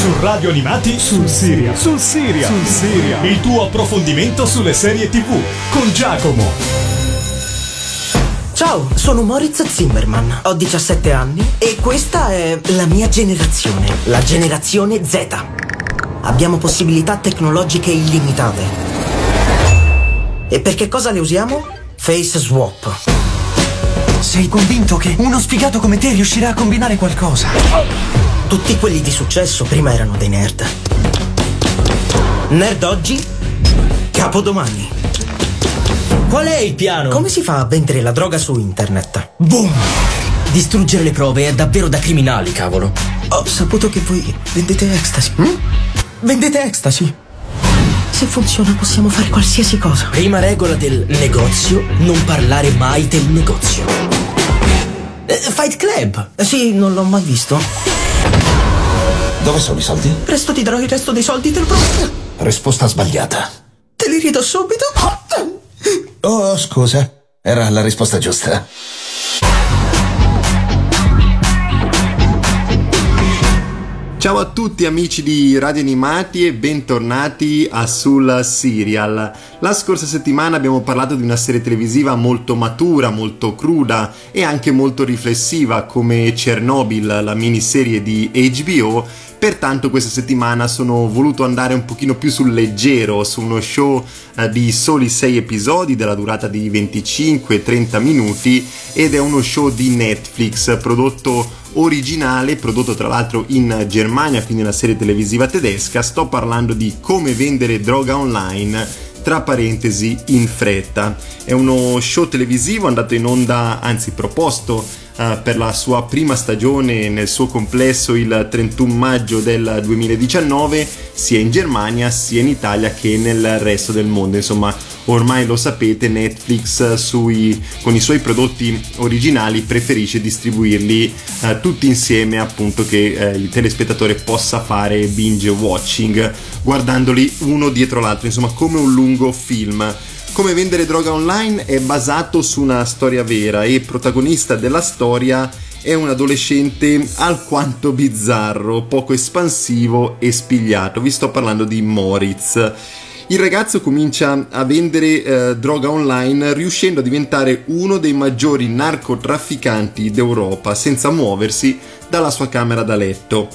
Su Radio Animati sul Siria. Sul Siria. Sul Siria. Il tuo approfondimento sulle serie TV con Giacomo. Ciao, sono Moritz Zimmerman, ho 17 anni e questa è la mia generazione, la generazione Z. Abbiamo possibilità tecnologiche illimitate. E per che cosa le usiamo? Face Swap. Sei convinto che uno sfigato come te riuscirà a combinare qualcosa? Tutti quelli di successo prima erano dei nerd. Nerd oggi, capo domani. Qual è il piano? Come si fa a vendere la droga su internet? Boom! Distruggere le prove è davvero da criminali, cavolo. Ho saputo che voi vendete ecstasy. Hm? Vendete ecstasy? Se funziona possiamo fare qualsiasi cosa. Prima regola del negozio, non parlare mai del negozio. Eh, Fight Club! Sì, non l'ho mai visto. Dove sono i soldi? Presto ti darò il resto dei soldi, te lo prometto. Risposta sbagliata. Te li ridò subito. Oh, scusa. Era la risposta giusta. Ciao a tutti amici di Radio Animati e bentornati a Sul Serial. La scorsa settimana abbiamo parlato di una serie televisiva molto matura, molto cruda e anche molto riflessiva come Chernobyl, la miniserie di HBO. Pertanto questa settimana sono voluto andare un pochino più sul leggero, su uno show eh, di soli 6 episodi della durata di 25-30 minuti ed è uno show di Netflix prodotto originale, prodotto tra l'altro in Germania, quindi una serie televisiva tedesca. Sto parlando di come vendere droga online tra parentesi in fretta. È uno show televisivo andato in onda, anzi proposto eh, per la sua prima stagione nel suo complesso il 31 maggio del 2019 sia in Germania sia in Italia che nel resto del mondo. Insomma, ormai lo sapete, Netflix sui, con i suoi prodotti originali preferisce distribuirli eh, tutti insieme appunto che eh, il telespettatore possa fare binge watching guardandoli uno dietro l'altro, insomma come un lungo film. Come vendere droga online è basato su una storia vera e protagonista della storia è un adolescente alquanto bizzarro, poco espansivo e spigliato. Vi sto parlando di Moritz. Il ragazzo comincia a vendere eh, droga online riuscendo a diventare uno dei maggiori narcotrafficanti d'Europa senza muoversi dalla sua camera da letto.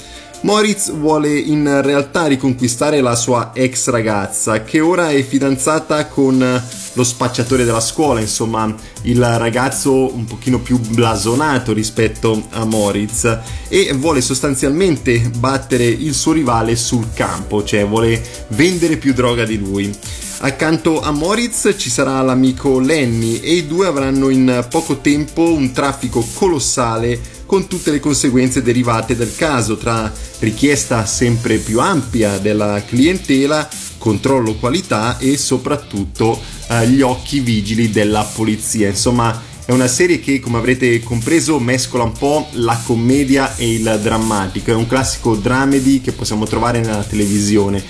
Moritz vuole in realtà riconquistare la sua ex ragazza che ora è fidanzata con lo spacciatore della scuola, insomma il ragazzo un pochino più blasonato rispetto a Moritz e vuole sostanzialmente battere il suo rivale sul campo, cioè vuole vendere più droga di lui. Accanto a Moritz ci sarà l'amico Lenny e i due avranno in poco tempo un traffico colossale con tutte le conseguenze derivate dal caso, tra richiesta sempre più ampia della clientela, controllo qualità e soprattutto eh, gli occhi vigili della polizia. Insomma, è una serie che, come avrete compreso, mescola un po' la commedia e il drammatico. È un classico dramedy che possiamo trovare nella televisione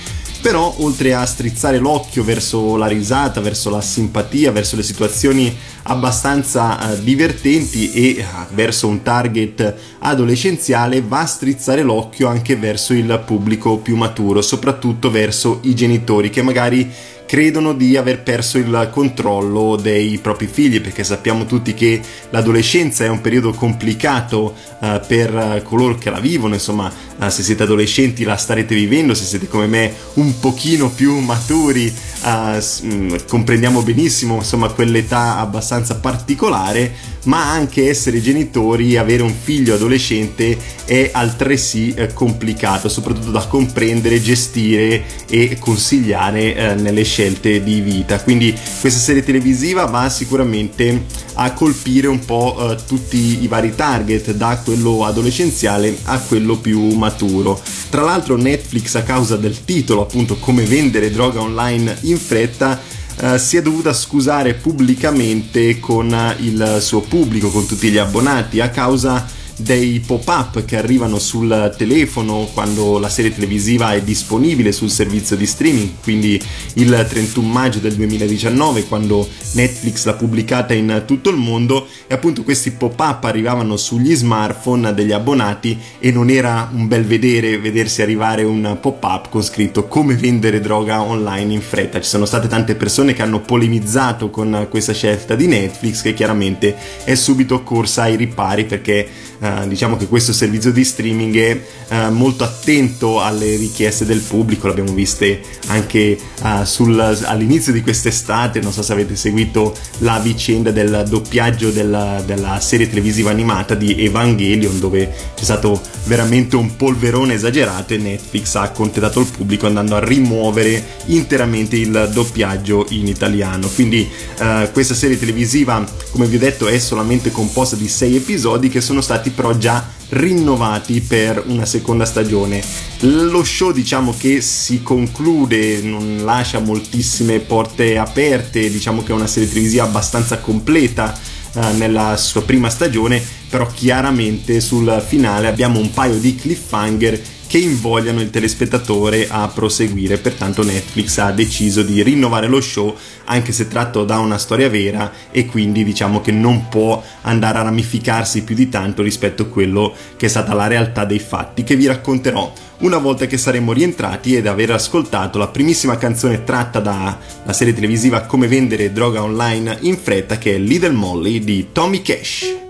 però oltre a strizzare l'occhio verso la risata, verso la simpatia, verso le situazioni abbastanza eh, divertenti e eh, verso un target adolescenziale, va a strizzare l'occhio anche verso il pubblico più maturo, soprattutto verso i genitori che magari credono di aver perso il controllo dei propri figli perché sappiamo tutti che l'adolescenza è un periodo complicato uh, per coloro che la vivono. Insomma uh, se siete adolescenti la starete vivendo se siete come me un pochino più maturi uh, s- comprendiamo benissimo insomma quell'età abbastanza particolare ma anche essere genitori avere un figlio adolescente è altresì eh, complicato soprattutto da comprendere gestire e consigliare eh, nelle scelte di vita. Quindi questa serie televisiva va sicuramente a colpire un po' eh, tutti i vari target, da quello adolescenziale a quello più maturo. Tra l'altro Netflix a causa del titolo, appunto come vendere droga online in fretta, Uh, si è dovuta scusare pubblicamente con il suo pubblico, con tutti gli abbonati, a causa dei pop-up che arrivano sul telefono quando la serie televisiva è disponibile sul servizio di streaming, quindi il 31 maggio del 2019 quando Netflix l'ha pubblicata in tutto il mondo e appunto questi pop-up arrivavano sugli smartphone degli abbonati e non era un bel vedere vedersi arrivare un pop-up con scritto come vendere droga online in fretta. Ci sono state tante persone che hanno polemizzato con questa scelta di Netflix che chiaramente è subito corsa ai ripari perché eh, diciamo che questo servizio di streaming è eh, molto attento alle richieste del pubblico, l'abbiamo viste anche eh, sul, all'inizio di quest'estate, non so se avete seguito la vicenda del doppiaggio della, della serie televisiva animata di Evangelion dove c'è stato veramente un polverone esagerato e Netflix ha accontentato il pubblico andando a rimuovere interamente il doppiaggio in italiano. Quindi eh, questa serie televisiva, come vi ho detto, è solamente composta di sei episodi che sono stati però già rinnovati per una seconda stagione. Lo show diciamo che si conclude, non lascia moltissime porte aperte, diciamo che è una serie televisiva abbastanza completa eh, nella sua prima stagione, però chiaramente sul finale abbiamo un paio di cliffhanger che invogliano il telespettatore a proseguire. Pertanto Netflix ha deciso di rinnovare lo show anche se tratto da una storia vera e quindi diciamo che non può andare a ramificarsi più di tanto rispetto a quello che è stata la realtà dei fatti che vi racconterò una volta che saremo rientrati ed aver ascoltato la primissima canzone tratta dalla serie televisiva Come vendere droga online in fretta che è Little Molly di Tommy Cash.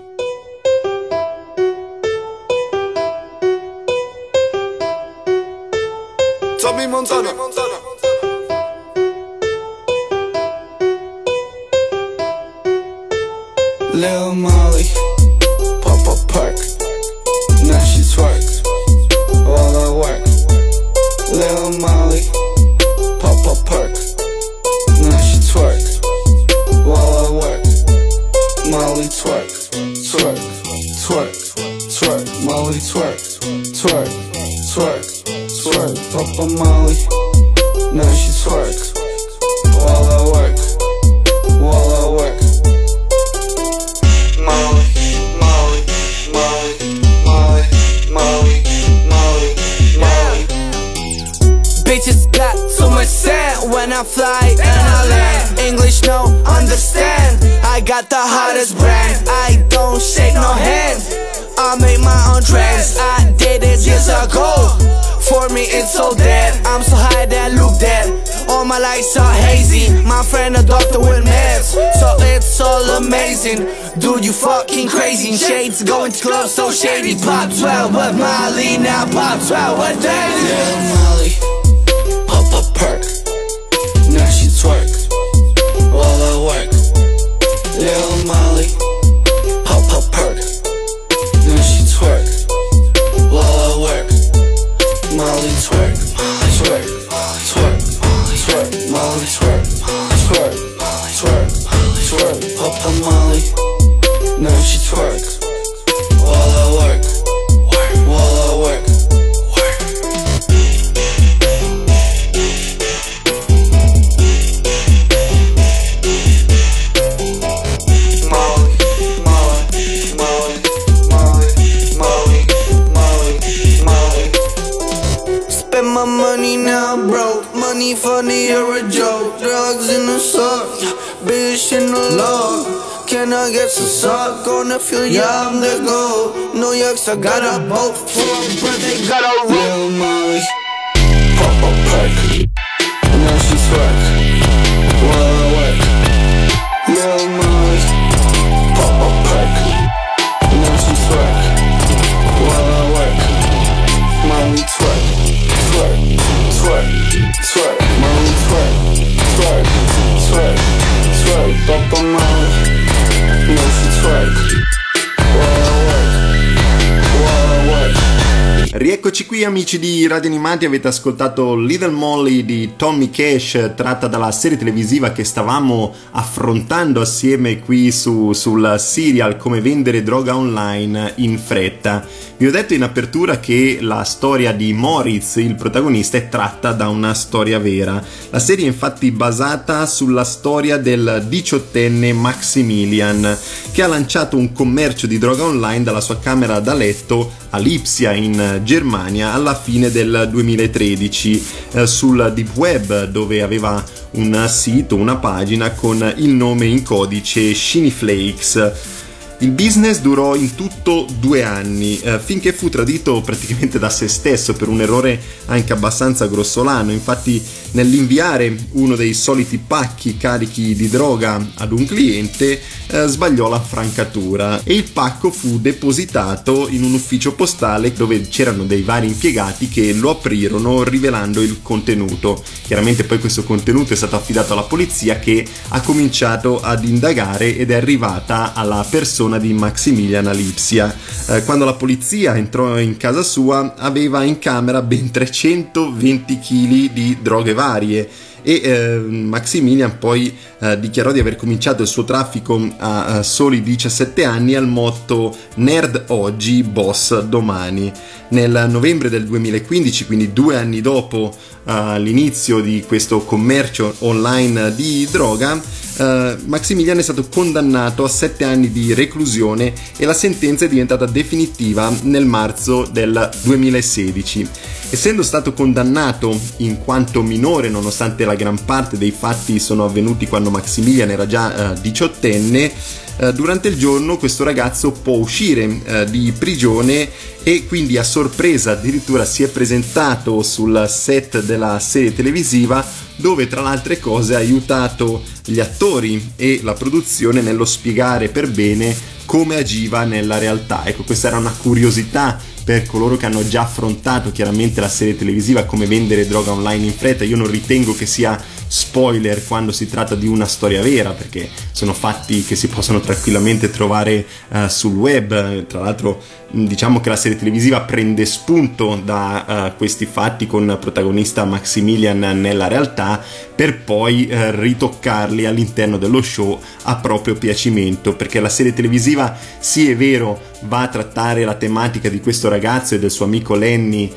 Got the hottest brand. I don't shake no hands. I make my own trends. I did it years ago. For me it's so dead. I'm so high that I look dead. All my lights are hazy. My friend a doctor with meds. So it's all amazing. Dude you fucking crazy. Shades going to clubs so shady. Pop 12 with Molly Now pop 12 with Danny Yeah Molly Pop a perk. Now she twerk While I work Lil Molly. Pop a perk. Now she twerk. While I work. Molly twerk, twerk, twerk, twerk, Molly twerk, twerk, twerk, twerk, Papa Molly. Now she twerk funny or a joke. Drugs in the sock Bitch in the law. Can I get some sock? Gonna feel yeah I'm the go New York's I got a boat For a birthday got a real money. Pop a perk Now she twerk No, she twice. Rieccoci Eccoci qui amici di Radio Animati, avete ascoltato Little Molly di Tommy Cash tratta dalla serie televisiva che stavamo affrontando assieme qui su, sul serial come vendere droga online in fretta. Vi ho detto in apertura che la storia di Moritz, il protagonista, è tratta da una storia vera. La serie è infatti basata sulla storia del diciottenne Maximilian che ha lanciato un commercio di droga online dalla sua camera da letto a Lipsia in Germania alla fine del 2013 eh, sul deep web dove aveva un sito, una pagina con il nome in codice Shiniflakes il business durò in tutto due anni, eh, finché fu tradito praticamente da se stesso per un errore anche abbastanza grossolano. Infatti, nell'inviare uno dei soliti pacchi carichi di droga ad un cliente, eh, sbagliò la francatura e il pacco fu depositato in un ufficio postale dove c'erano dei vari impiegati che lo aprirono rivelando il contenuto. Chiaramente poi questo contenuto è stato affidato alla polizia che ha cominciato ad indagare ed è arrivata alla persona persona di Maximilian Alipsia. Eh, quando la polizia entrò in casa sua aveva in camera ben 320 kg di droghe varie e eh, Maximilian poi eh, dichiarò di aver cominciato il suo traffico a, a, soli 17 anni al motto Nerd oggi, boss domani. Nel novembre del 2015, quindi due anni dopo uh, l'inizio di questo commercio online di droga, uh, Maximilian è stato condannato a 7 anni di reclusione e la sentenza è diventata definitiva nel marzo del 2016. Essendo stato condannato in quanto minore, nonostante la gran parte dei fatti sono avvenuti quando Maximilian era già uh, diciottenne, uh, durante il giorno questo ragazzo può uscire uh, di prigione e quindi a sorpresa addirittura si è presentato sul set della serie televisiva dove tra le altre cose ha aiutato gli attori e la produzione nello spiegare per bene come agiva nella realtà. Ecco, questa era una curiosità per coloro che hanno già affrontato chiaramente la serie televisiva come vendere droga online in fretta. Io non ritengo che sia spoiler quando si tratta di una storia vera perché sono fatti che si possono tranquillamente trovare uh, sul web. Tra l'altro diciamo che la serie televisiva prende spunto da uh, questi fatti con protagonista Maximilian nella realtà per poi uh, ritoccarli all'interno dello show a proprio piacimento perché la serie televisiva sì è vero va a trattare la tematica di questo ragazzo e del suo amico Lenny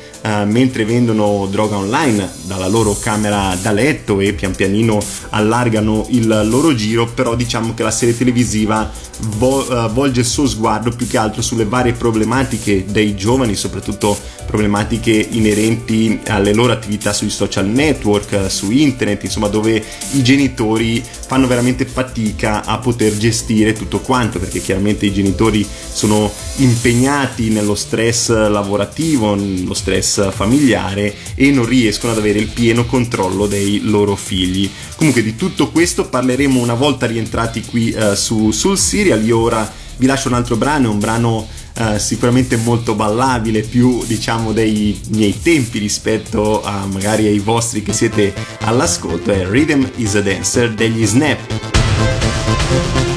mentre vendono droga online dalla loro camera da letto e pian pianino allargano il loro giro però diciamo che la serie televisiva vo- volge il suo sguardo più che altro sulle varie problematiche problematiche dei giovani, soprattutto problematiche inerenti alle loro attività sui social network, su internet, insomma dove i genitori fanno veramente fatica a poter gestire tutto quanto, perché chiaramente i genitori sono impegnati nello stress lavorativo, nello stress familiare e non riescono ad avere il pieno controllo dei loro figli. Comunque di tutto questo parleremo una volta rientrati qui uh, su, sul serial. Io ora vi lascio un altro brano, un brano uh, sicuramente molto ballabile, più diciamo dei miei tempi rispetto a magari ai vostri che siete all'ascolto, è Rhythm is a Dancer degli Snap.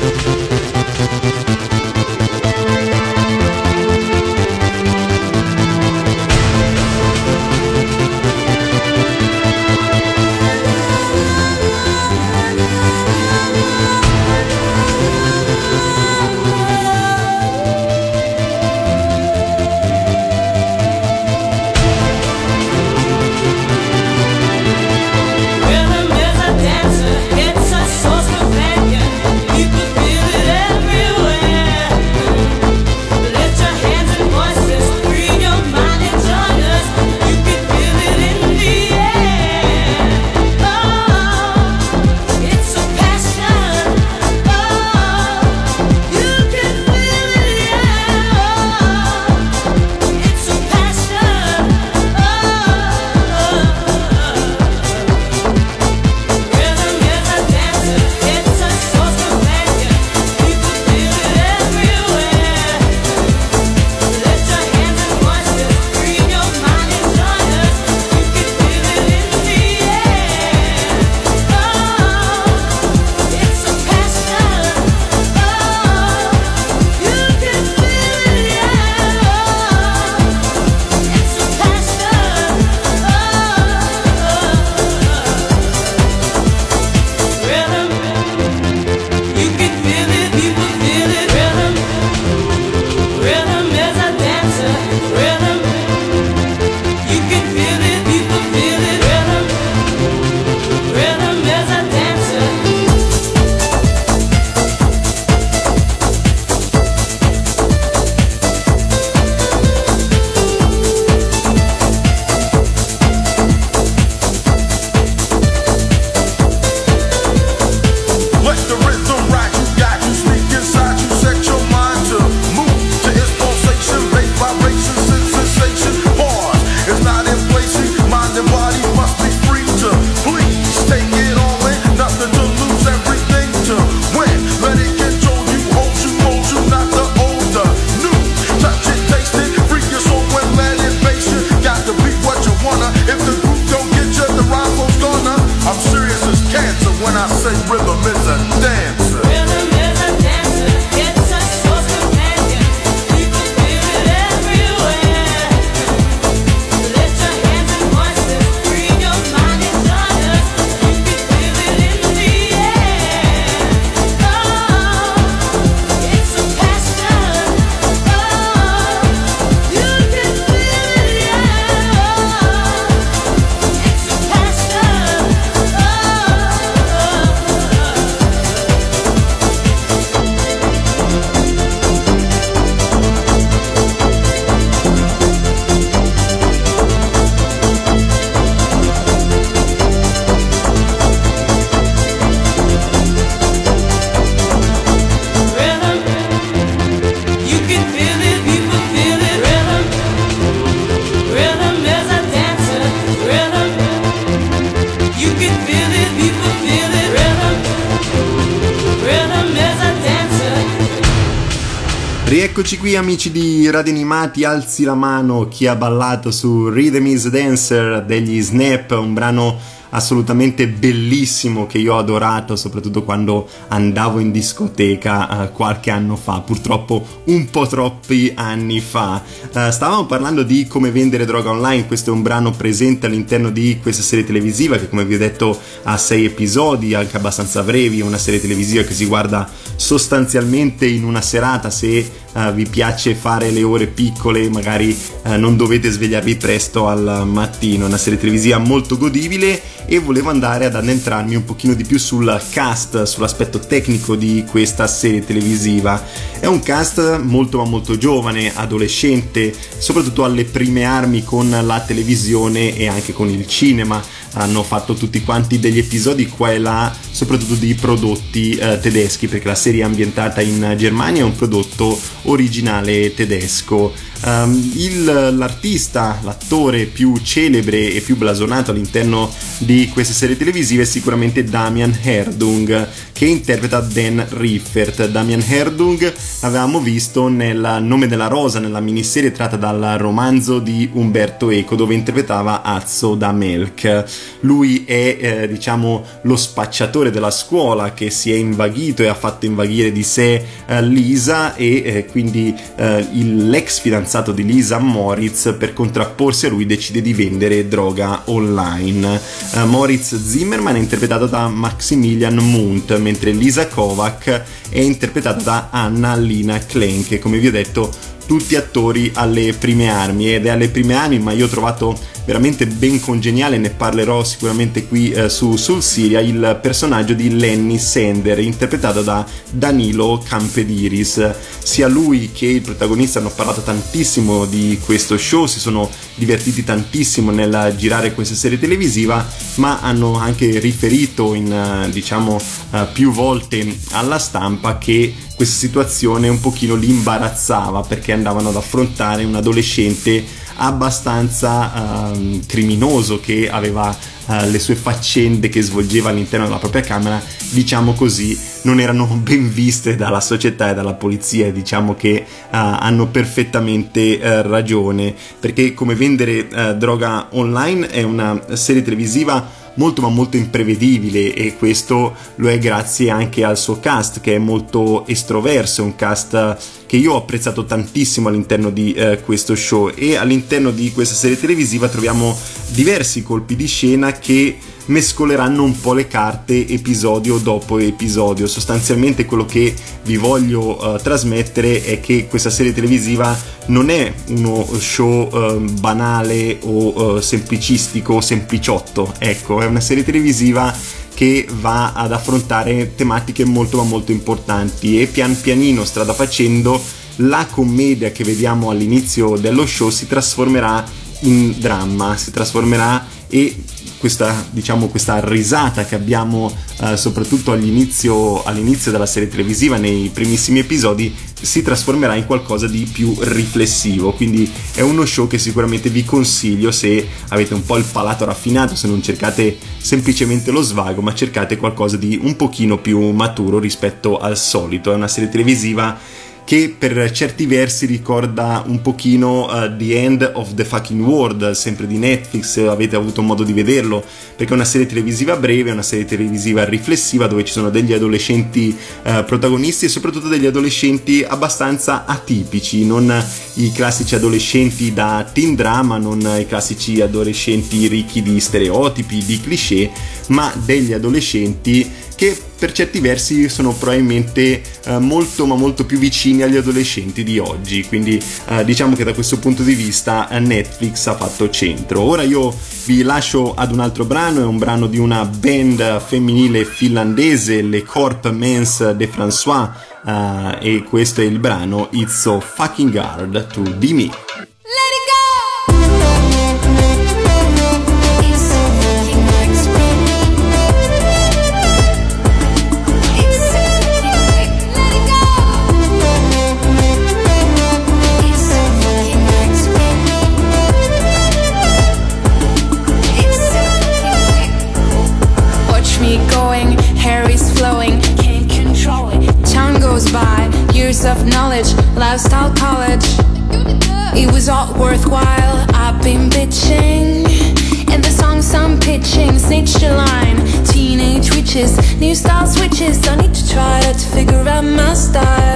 Qui amici di Radio Animati, alzi la mano chi ha ballato su Rhythm is Dancer degli Snap, un brano assolutamente bellissimo che io ho adorato, soprattutto quando andavo in discoteca uh, qualche anno fa, purtroppo un po' troppi anni fa. Uh, stavamo parlando di come vendere droga online, questo è un brano presente all'interno di questa serie televisiva che come vi ho detto ha sei episodi, anche abbastanza brevi, una serie televisiva che si guarda sostanzialmente in una serata se Uh, vi piace fare le ore piccole, magari uh, non dovete svegliarvi presto al mattino. Una serie televisiva molto godibile e volevo andare ad addentrarmi un pochino di più sul cast, sull'aspetto tecnico di questa serie televisiva. È un cast molto ma molto giovane, adolescente, soprattutto alle prime armi con la televisione e anche con il cinema. Hanno fatto tutti quanti degli episodi qua e là, soprattutto di prodotti eh, tedeschi, perché la serie ambientata in Germania, è un prodotto originale tedesco. Um, il, l'artista, l'attore più celebre e più blasonato all'interno di queste serie televisive è sicuramente Damian Herdung, che interpreta Dan Riffert. Damian Herdung l'avevamo visto nel Nome della Rosa, nella miniserie tratta dal romanzo di Umberto Eco, dove interpretava Azzo da Melk. Lui è, eh, diciamo, lo spacciatore della scuola che si è invaghito e ha fatto invaghire di sé eh, Lisa e eh, quindi eh, l'ex fidanzato fidanzato di Lisa Moritz per contrapporsi a lui decide di vendere droga online. Uh, Moritz Zimmerman è interpretato da Maximilian Munt, mentre Lisa Kovac è interpretata da Anna Lina Klein, che come vi ho detto tutti attori alle prime armi ed è alle prime armi ma io ho trovato veramente ben congeniale ne parlerò sicuramente qui eh, su Sul Siria il personaggio di Lenny Sender interpretato da Danilo Campediris. Sia lui che il protagonista hanno parlato tantissimo di questo show si sono divertiti tantissimo nel girare questa serie televisiva ma hanno anche riferito in eh, diciamo eh, più volte alla stampa che questa situazione un pochino li imbarazzava perché andavano ad affrontare un adolescente abbastanza uh, criminoso che aveva uh, le sue faccende che svolgeva all'interno della propria camera, diciamo così, non erano ben viste dalla società e dalla polizia, diciamo che uh, hanno perfettamente eh, ragione, perché come vendere droga online è una serie televisiva molto ma molto imprevedibile e questo lo è grazie anche al suo cast che è molto estroverso, un cast che io ho apprezzato tantissimo all'interno di eh, questo show. E all'interno di questa serie televisiva troviamo diversi colpi di scena che mescoleranno un po' le carte episodio dopo episodio. Sostanzialmente quello che vi voglio uh, trasmettere è che questa serie televisiva non è uno show uh, banale o uh, semplicistico o sempliciotto, ecco, è una serie televisiva che va ad affrontare tematiche molto ma molto importanti e pian pianino strada facendo la commedia che vediamo all'inizio dello show si trasformerà in dramma, si trasformerà e questa, diciamo, questa risata che abbiamo eh, soprattutto all'inizio, all'inizio della serie televisiva, nei primissimi episodi, si trasformerà in qualcosa di più riflessivo. Quindi è uno show che sicuramente vi consiglio se avete un po' il palato raffinato, se non cercate semplicemente lo svago, ma cercate qualcosa di un pochino più maturo rispetto al solito. È una serie televisiva che per certi versi ricorda un pochino uh, The End of the Fucking World, sempre di Netflix, avete avuto modo di vederlo, perché è una serie televisiva breve, una serie televisiva riflessiva dove ci sono degli adolescenti uh, protagonisti e soprattutto degli adolescenti abbastanza atipici, non i classici adolescenti da teen drama, non i classici adolescenti ricchi di stereotipi, di cliché, ma degli adolescenti che per certi versi sono probabilmente eh, molto ma molto più vicini agli adolescenti di oggi. Quindi eh, diciamo che da questo punto di vista eh, Netflix ha fatto centro. Ora io vi lascio ad un altro brano è un brano di una band femminile finlandese le Corp Mens de François uh, e questo è il brano It's So Fucking Hard to Be Me New style switches. Don't need to try to figure out my style.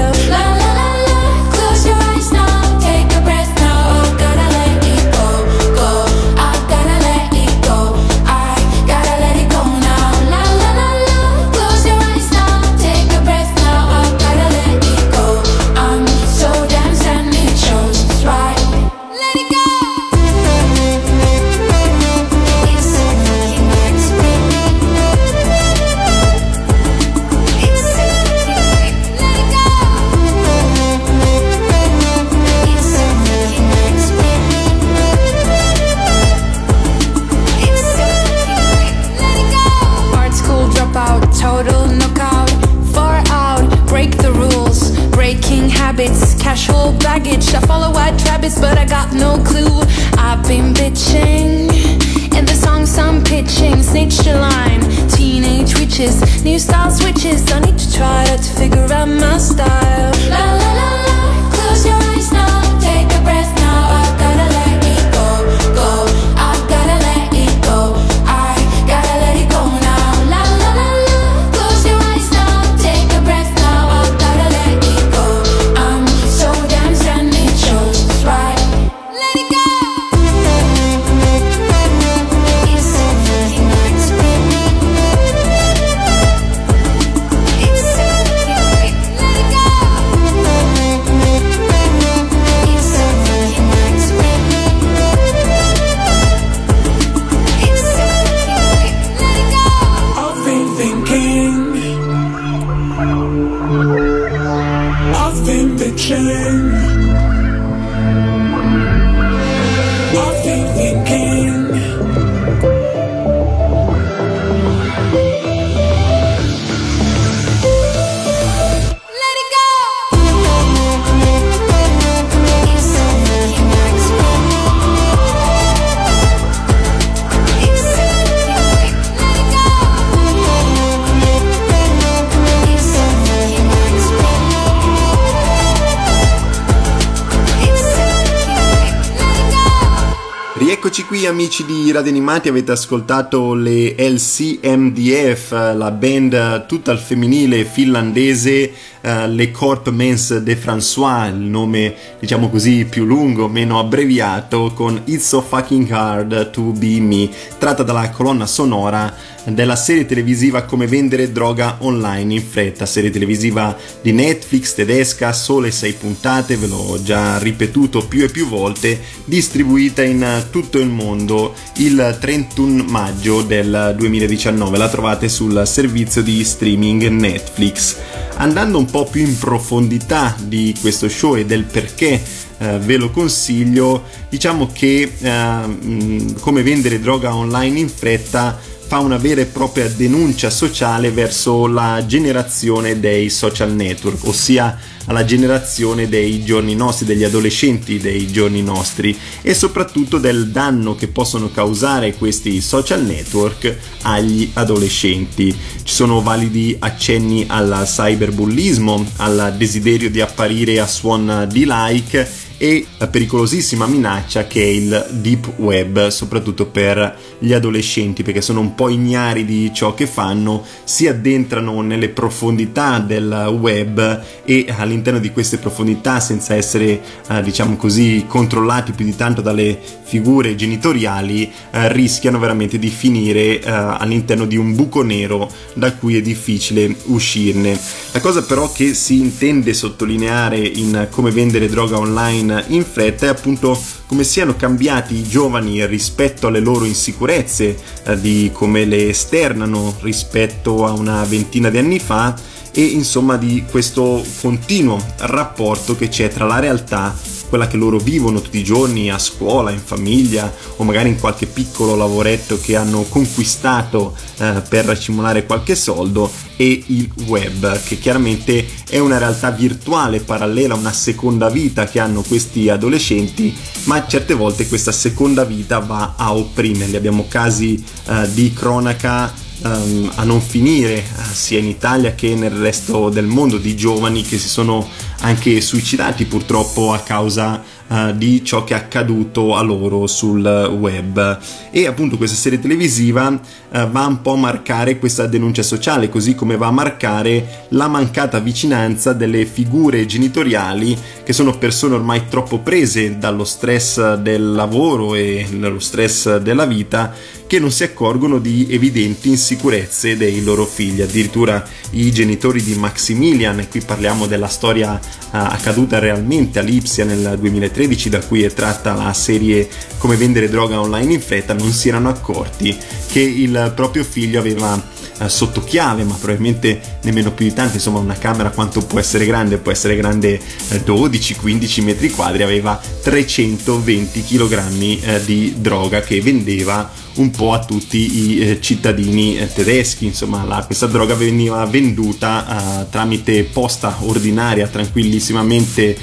Amici di Radio Animati, avete ascoltato le LCMDF, la band tutta al femminile finlandese, eh, Le Corp Mens de François, il nome diciamo così più lungo, meno abbreviato, con It's So Fucking Hard to Be Me, tratta dalla colonna sonora della serie televisiva Come vendere droga online in fretta, serie televisiva di Netflix tedesca, sole 6 puntate, ve l'ho già ripetuto più e più volte, distribuita in tutto il mondo il 31 maggio del 2019, la trovate sul servizio di streaming Netflix. Andando un po' più in profondità di questo show e del perché eh, ve lo consiglio, diciamo che eh, come vendere droga online in fretta fa una vera e propria denuncia sociale verso la generazione dei social network, ossia alla generazione dei giorni nostri, degli adolescenti dei giorni nostri e soprattutto del danno che possono causare questi social network agli adolescenti. Ci sono validi accenni al cyberbullismo, al desiderio di apparire a suon di like e la pericolosissima minaccia che è il deep web, soprattutto per gli adolescenti, perché sono un po' ignari di ciò che fanno, si addentrano nelle profondità del web e all'interno di queste profondità, senza essere eh, diciamo così controllati più di tanto dalle figure genitoriali, eh, rischiano veramente di finire eh, all'interno di un buco nero da cui è difficile uscirne. La cosa però che si intende sottolineare in come vendere droga online in fretta è appunto come siano cambiati i giovani rispetto alle loro insicurezze, eh, di come le esternano rispetto a una ventina di anni fa e insomma di questo continuo rapporto che c'è tra la realtà quella che loro vivono tutti i giorni a scuola, in famiglia o magari in qualche piccolo lavoretto che hanno conquistato eh, per cimolare qualche soldo e il web che chiaramente è una realtà virtuale parallela, una seconda vita che hanno questi adolescenti ma certe volte questa seconda vita va a opprimerli. Abbiamo casi eh, di cronaca Um, a non finire uh, sia in Italia che nel resto del mondo di giovani che si sono anche suicidati purtroppo a causa uh, di ciò che è accaduto a loro sul web. E appunto questa serie televisiva uh, va un po' a marcare questa denuncia sociale così come va a marcare la mancata vicinanza delle figure genitoriali che sono persone ormai troppo prese dallo stress del lavoro e dallo stress della vita che non si accorgono di evidenti insicurezze dei loro figli. Addirittura i genitori di Maximilian, e qui parliamo della storia uh, accaduta realmente a Lipsia nel 2013, da cui è tratta la serie Come vendere droga online in fretta, non si erano accorti che il proprio figlio aveva sotto chiave, ma probabilmente nemmeno più di tanto, insomma una camera quanto può essere grande, può essere grande 12-15 metri quadri, aveva 320 kg eh, di droga che vendeva un po' a tutti i eh, cittadini eh, tedeschi, insomma la, questa droga veniva venduta tramite posta ordinaria tranquillissimamente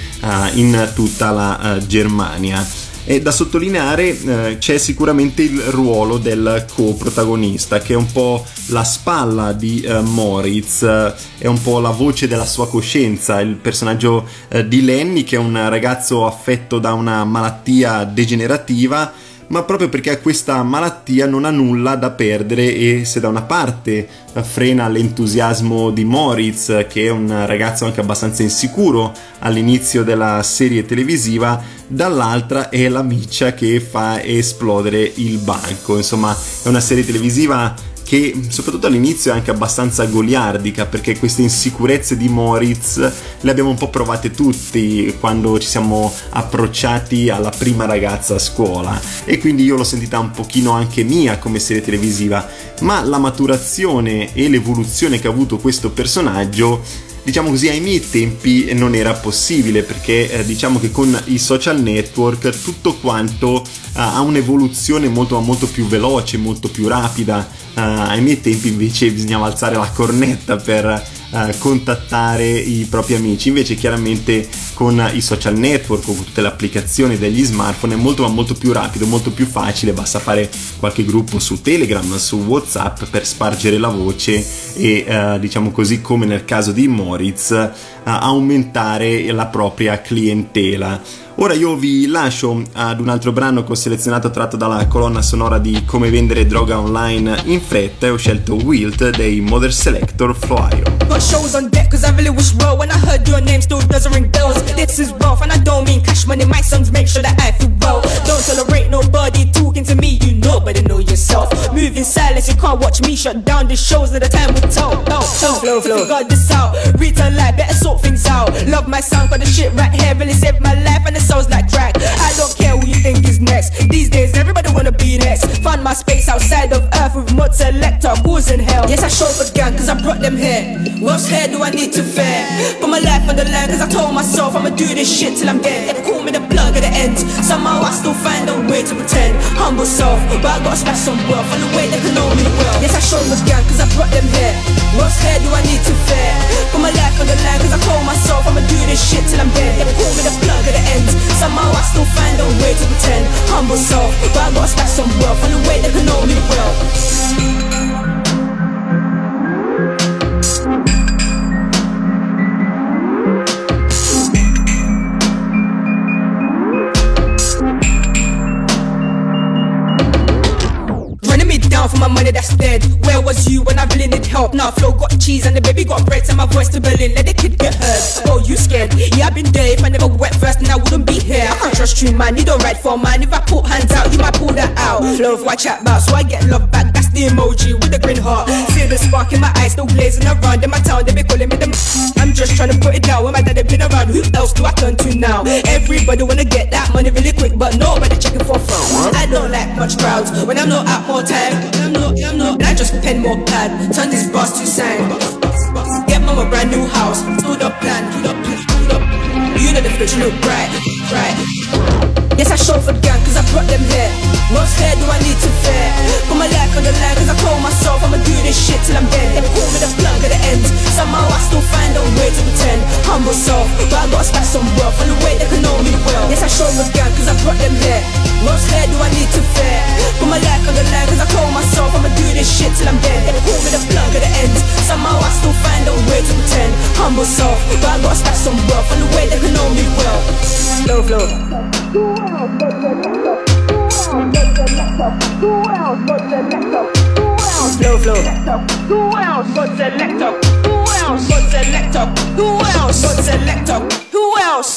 in tutta la Germania. E da sottolineare eh, c'è sicuramente il ruolo del co-protagonista, che è un po' la spalla di eh, Moritz, eh, è un po' la voce della sua coscienza, il personaggio eh, di Lenny, che è un ragazzo affetto da una malattia degenerativa ma proprio perché questa malattia non ha nulla da perdere e se da una parte frena l'entusiasmo di Moritz, che è un ragazzo anche abbastanza insicuro all'inizio della serie televisiva, dall'altra è la miccia che fa esplodere il banco. Insomma, è una serie televisiva che soprattutto all'inizio è anche abbastanza goliardica perché queste insicurezze di Moritz le abbiamo un po' provate tutti quando ci siamo approcciati alla prima ragazza a scuola. E quindi io l'ho sentita un pochino anche mia come serie televisiva. Ma la maturazione e l'evoluzione che ha avuto questo personaggio diciamo così ai miei tempi non era possibile perché eh, diciamo che con i social network tutto quanto uh, ha un'evoluzione molto molto più veloce, molto più rapida. Uh, ai miei tempi invece bisognava alzare la cornetta per uh, contattare i propri amici, invece chiaramente con i social network, con tutte le applicazioni degli smartphone è molto molto più rapido, molto più facile, basta fare qualche gruppo su Telegram, su Whatsapp per spargere la voce e uh, diciamo così come nel caso di Moritz uh, aumentare la propria clientela. Ora io vi lascio ad un altro brano che ho selezionato tratto dalla colonna sonora di Come vendere droga online in fretta e ho scelto Wilt dei Mother Selector Flyer. Got shows on deck cause I really was raw when I heard your name still doesn't ring bells. This is rough and I don't mean cash money, my sons make sure that I feel well. Don't tolerate nobody talking to me, you know better know yourself. Moving silence, you can't watch me shut down the shows at the time will tell. No, no, flow, flow. Figure this out, retail life, better sort things out. Love my sound, got the shit right here, really saved my life and it sounds like crack. I don't care who you think is next. These days, everybody wanna be next. Find my space outside of earth with mud selector, causing hell. Yes, I showed for gang cause I brought them here. What hair do I need to fear? Put my life on the line cause I told myself I'ma do this shit till I'm dead. They call me Somehow I still find a way to pretend. Humble self, but I gotta smash some wealth on the way they can know me well. Yes, I showed for gang cause I brought them here. What hair do I need to fare? Put my life on the line cause I told myself I'ma do this shit till I'm dead. They call me the plug at the end. Somehow I still find a way to pretend. Humble self, but I gotta stack some wealth on the way they can know me well. For my money that's dead. Where was you when I really need help? Now flow got cheese and the baby got bread. Tell my voice to Berlin, let the kid get hurt. Oh, you scared? Yeah, I've been there. If I never went first, then I wouldn't be here. I can't trust you, man. You don't write for mine. If I put hands out, you might pull that out. Flow, what chat about? So I get love back. That's the emoji with the grin heart. See the spark in my eyes, still blazing around. In my town, they be calling me the. I'm just trying to put it down. When my dad been around, who else do I turn to now? Everybody wanna get that money really quick, but nobody checking for phone. I don't like much crowds when I'm not out more time. I'm not, I'm not. I just pen more pad, turn this boss to sign. Get mom a brand new house, stood the plan, stood up, stood up. You know the future look bright, bright. Yes, I show for the gang cause I brought them here. What hair do I need to fear? Put my life on the line cause I told myself I'ma do this shit till I'm dead. They call me the plug at the end. Somehow I still find a way to pretend. Humble self, but I gotta stack some wealth on the way they can know me well. Yes, I the gang cause I brought them here. What hair do I need to fear? Put my life on the line cause I told myself I'ma do this shit till I'm dead. They call me the plug at the end. Somehow I still find a way way to pretend. Humble self, but I gotta stack some wealth and the way they can know me well. Slow flow. Slow flow. Who else but selector?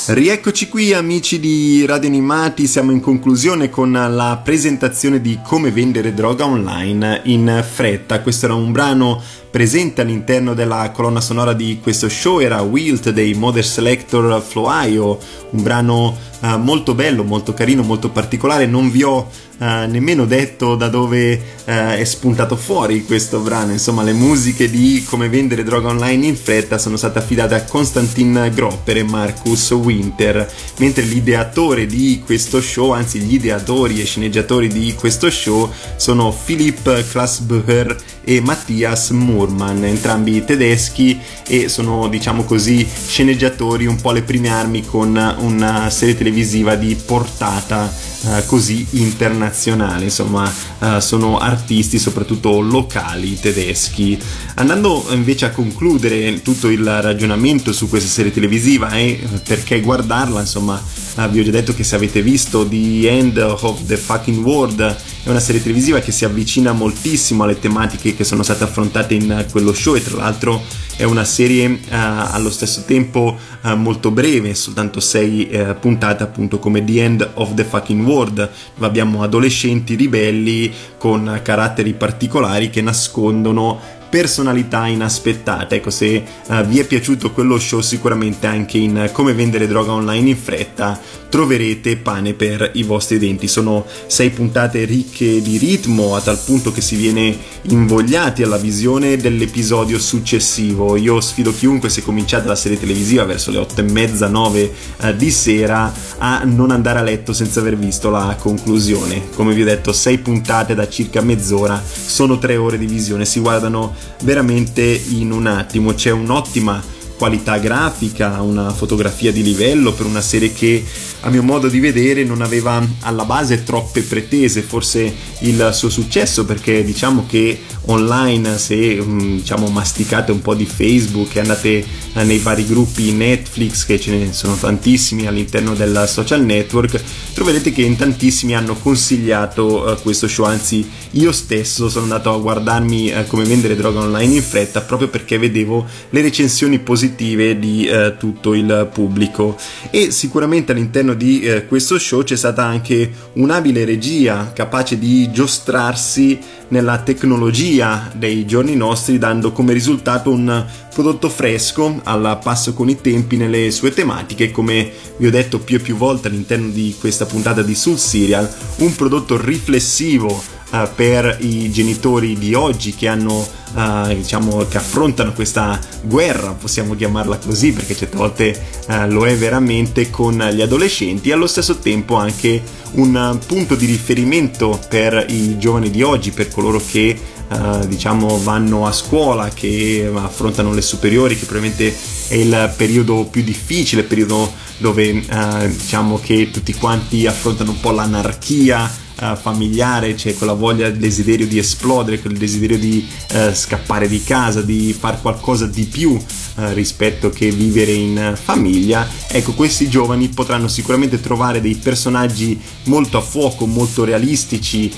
Rieccoci qui amici di Radio Animati, siamo in conclusione con la presentazione di come vendere droga online in fretta. Questo era un brano presente all'interno della colonna sonora di questo show, era Wilt dei Mother Selector Floio, un brano uh, molto bello, molto carino, molto particolare. Non vi ho uh, nemmeno detto da dove uh, è spuntato fuori questo brano, insomma le musiche di come vendere droga online in fretta sono state affidate a Konstantin Gropper e Marcus Winter, mentre l'ideatore di questo show, anzi gli ideatori e sceneggiatori di questo show sono Philipp Klassbücher e Mattias Murman, entrambi tedeschi e sono diciamo così sceneggiatori un po' le prime armi con una serie televisiva di portata uh, così internazionale, insomma uh, sono artisti soprattutto locali tedeschi. Andando invece a concludere tutto il ragionamento su questa serie televisiva e perché guardarla, insomma uh, vi ho già detto che se avete visto The End of the Fucking World è una serie televisiva che si avvicina moltissimo alle tematiche che sono state affrontate in quello show e tra l'altro è una serie uh, allo stesso tempo uh, molto breve, soltanto 6 uh, puntate appunto come The End of the Fucking World, dove abbiamo adolescenti ribelli con caratteri particolari che nascondono personalità inaspettate. Ecco, se uh, vi è piaciuto quello show, sicuramente anche in come vendere droga online in fretta troverete pane per i vostri denti. Sono sei puntate ricche di ritmo, a tal punto che si viene invogliati alla visione dell'episodio successivo. Io sfido chiunque, se cominciate la serie televisiva verso le otto e mezza, nove uh, di sera, a non andare a letto senza aver visto la conclusione. Come vi ho detto, sei puntate da circa mezz'ora, sono tre ore di visione, si guardano veramente in un attimo. C'è un'ottima qualità grafica, una fotografia di livello per una serie che a mio modo di vedere non aveva alla base troppe pretese, forse il suo successo perché diciamo che online se diciamo masticate un po' di Facebook e andate nei vari gruppi Netflix che ce ne sono tantissimi all'interno del social network troverete che in tantissimi hanno consigliato uh, questo show. Anzi io stesso sono andato a guardarmi uh, come vendere droga online in fretta proprio perché vedevo le recensioni positive di tutto il pubblico. E sicuramente all'interno di questo show c'è stata anche un'abile regia capace di giostrarsi nella tecnologia dei giorni nostri dando come risultato un prodotto fresco al passo con i tempi nelle sue tematiche. Come vi ho detto più e più volte all'interno di questa puntata di Soul Serial un prodotto riflessivo Uh, per i genitori di oggi che hanno uh, diciamo che affrontano questa guerra possiamo chiamarla così perché certe volte uh, lo è veramente con gli adolescenti. E allo stesso tempo anche un punto di riferimento per i giovani di oggi per coloro che diciamo vanno a scuola che affrontano le superiori che probabilmente è il periodo più difficile il periodo dove diciamo che tutti quanti affrontano un po' l'anarchia Uh, familiare, c'è quella voglia, il desiderio di esplodere, quel desiderio di uh, scappare di casa, di fare qualcosa di più uh, rispetto che vivere in famiglia. Ecco, questi giovani potranno sicuramente trovare dei personaggi molto a fuoco, molto realistici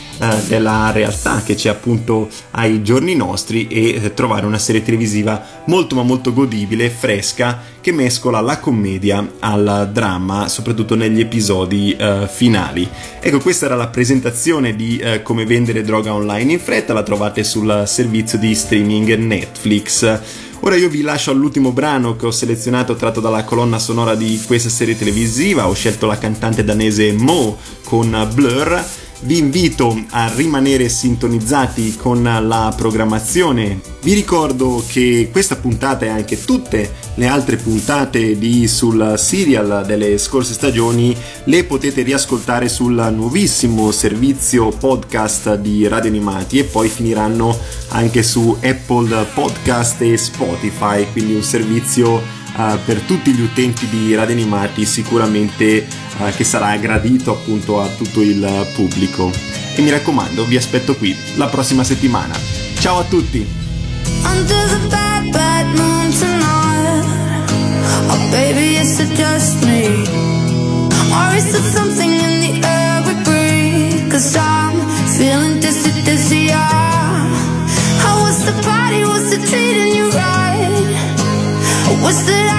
della realtà che c'è appunto ai giorni nostri e trovare una serie televisiva molto ma molto godibile, fresca, che mescola la commedia al dramma, soprattutto negli episodi finali. Ecco, questa era la presentazione di eh, come vendere droga online in fretta la trovate sul servizio di streaming Netflix. Ora io vi lascio all'ultimo brano che ho selezionato tratto dalla colonna sonora di questa serie televisiva, ho scelto la cantante danese Mo con Blur vi invito a rimanere sintonizzati con la programmazione. Vi ricordo che questa puntata e anche tutte le altre puntate di sul serial delle scorse stagioni le potete riascoltare sul nuovissimo servizio podcast di Radio Animati e poi finiranno anche su Apple Podcast e Spotify, quindi un servizio eh, per tutti gli utenti di Radio Animati sicuramente uh, che sarà gradito appunto a tutto il pubblico. E mi raccomando, vi aspetto qui la prossima settimana. Ciao a tutti! treating you right 我死了